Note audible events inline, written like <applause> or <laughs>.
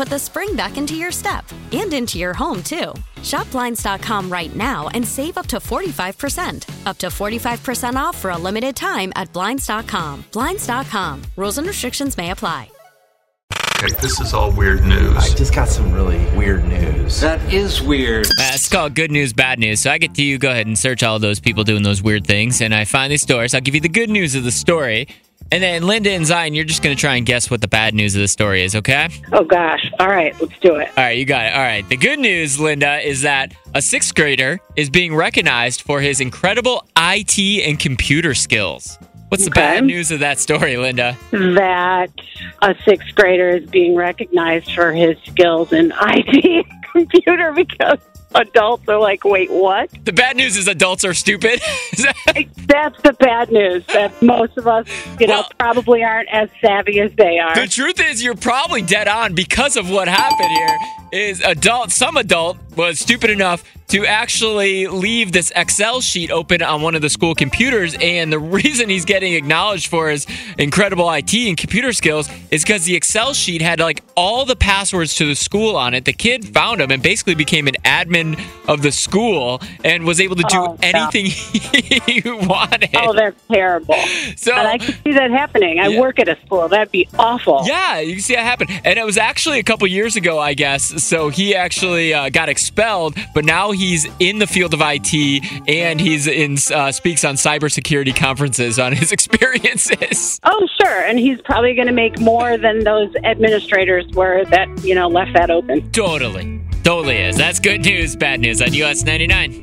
put the spring back into your step and into your home, too. Shop Blinds.com right now and save up to 45%. Up to 45% off for a limited time at Blinds.com. Blinds.com. Rules and restrictions may apply. Okay, this is all weird news. I just got some really weird news. That is weird. Uh, it's called good news, bad news. So I get to you go ahead and search all those people doing those weird things, and I find these stories. I'll give you the good news of the story, and then Linda and Zion, you're just going to try and guess what the bad news of the story is. Okay? Oh gosh. All right, let's do it. All right, you got it. All right. The good news, Linda, is that a sixth grader is being recognized for his incredible IT and computer skills. What's the Okay. bad news of that story, Linda? That a sixth grader is being recognized for his skills in IT and <laughs> computer because adults are like, wait, what? The bad news is adults are stupid. <laughs> That's the bad news. That most of us, you know, Well- probably aren't as savvy as they are. The truth is, you're probably dead on because of what happened here. Is adult, some adult was stupid enough to actually leave this Excel sheet open on one of the school computers. And the <laughs> reason he's getting acknowledged for his incredible IT and computer skills is because the Excel sheet had like all the passwords to the school on it. The kid found them and basically became an admin of the school and was able to do Oh, anything <laughs> he wanted. Oh, that's terrible. So- and I can see that happening. I Yeah. work at a school. That'd be awful. Yeah, you can see that happen. And it was actually a couple years ago, I guess. So he actually uh, got expelled, but now he's in the field of IT and he's in uh, speaks on cybersecurity conferences on his <laughs> experiences. Oh, sure. And he's probably going to make more than those administrators were that, you know, left that open. Totally. Totally is. That's good news, bad news on US 99.